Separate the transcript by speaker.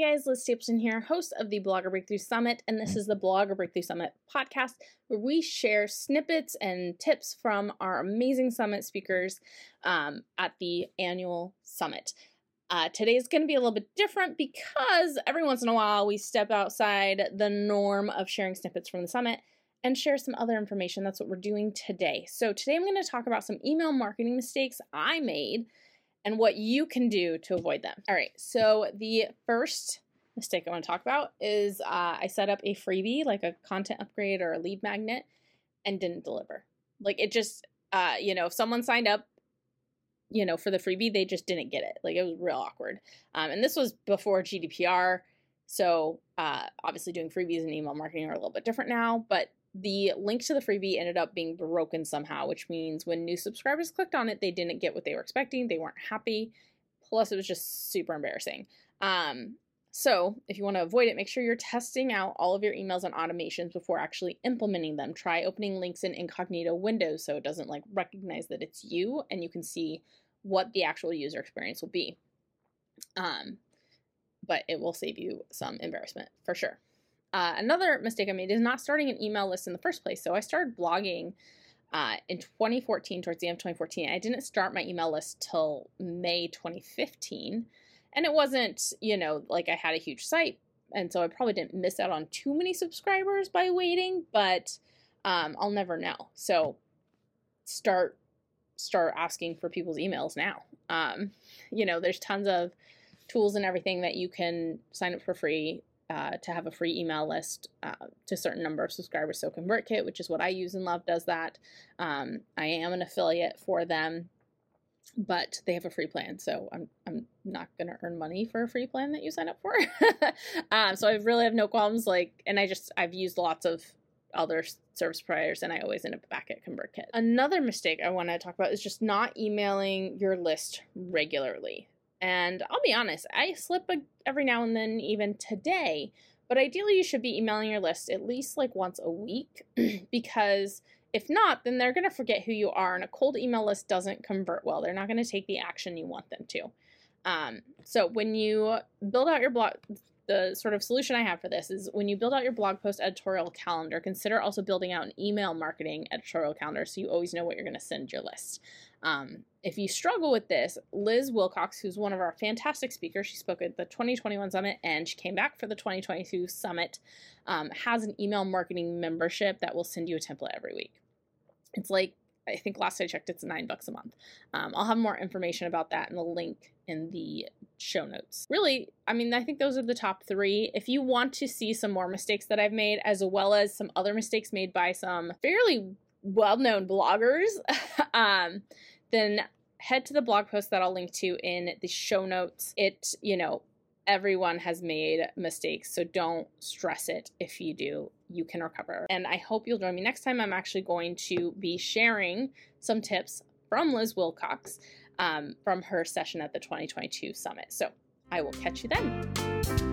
Speaker 1: guys, Liz Stapleton here, host of the Blogger Breakthrough Summit, and this is the Blogger Breakthrough Summit podcast where we share snippets and tips from our amazing summit speakers um, at the annual summit. Uh, today is going to be a little bit different because every once in a while we step outside the norm of sharing snippets from the summit and share some other information. That's what we're doing today. So, today I'm going to talk about some email marketing mistakes I made and what you can do to avoid them. All right, so the first mistake I want to talk about is uh, I set up a freebie, like a content upgrade or a lead magnet, and didn't deliver. Like it just, uh, you know, if someone signed up, you know, for the freebie, they just didn't get it. Like it was real awkward. Um, and this was before GDPR. So uh, obviously, doing freebies and email marketing are a little bit different now, but the link to the freebie ended up being broken somehow, which means when new subscribers clicked on it, they didn't get what they were expecting. They weren't happy. Plus, it was just super embarrassing. Um, so, if you want to avoid it, make sure you're testing out all of your emails and automations before actually implementing them. Try opening links in incognito windows so it doesn't like recognize that it's you and you can see what the actual user experience will be. Um, but it will save you some embarrassment for sure. Uh, another mistake I made is not starting an email list in the first place. So I started blogging uh, in 2014, towards the end of 2014. I didn't start my email list till May 2015. And it wasn't, you know, like I had a huge site. And so I probably didn't miss out on too many subscribers by waiting, but um, I'll never know. So start start asking for people's emails now. Um, you know, there's tons of tools and everything that you can sign up for free uh, to have a free email list uh, to a certain number of subscribers. So ConvertKit, which is what I use and love, does that. Um, I am an affiliate for them, but they have a free plan, so I'm I'm not gonna earn money for a free plan that you sign up for. um, so I really have no qualms. Like, and I just I've used lots of other service providers and I always end up back at ConvertKit. Another mistake I want to talk about is just not emailing your list regularly. And I'll be honest, I slip every now and then, even today. But ideally, you should be emailing your list at least like once a week because if not, then they're going to forget who you are. And a cold email list doesn't convert well. They're not going to take the action you want them to. Um, so when you build out your blog, the sort of solution I have for this is when you build out your blog post editorial calendar, consider also building out an email marketing editorial calendar so you always know what you're going to send your list. Um, if you struggle with this, Liz Wilcox, who's one of our fantastic speakers, she spoke at the 2021 summit and she came back for the 2022 summit, um, has an email marketing membership that will send you a template every week. It's like I think last I checked, it's nine bucks a month. Um, I'll have more information about that in the link in the show notes. Really, I mean, I think those are the top three. If you want to see some more mistakes that I've made, as well as some other mistakes made by some fairly well known bloggers, um, then head to the blog post that I'll link to in the show notes. It, you know, everyone has made mistakes, so don't stress it if you do. You can recover. And I hope you'll join me next time. I'm actually going to be sharing some tips from Liz Wilcox um, from her session at the 2022 summit. So I will catch you then.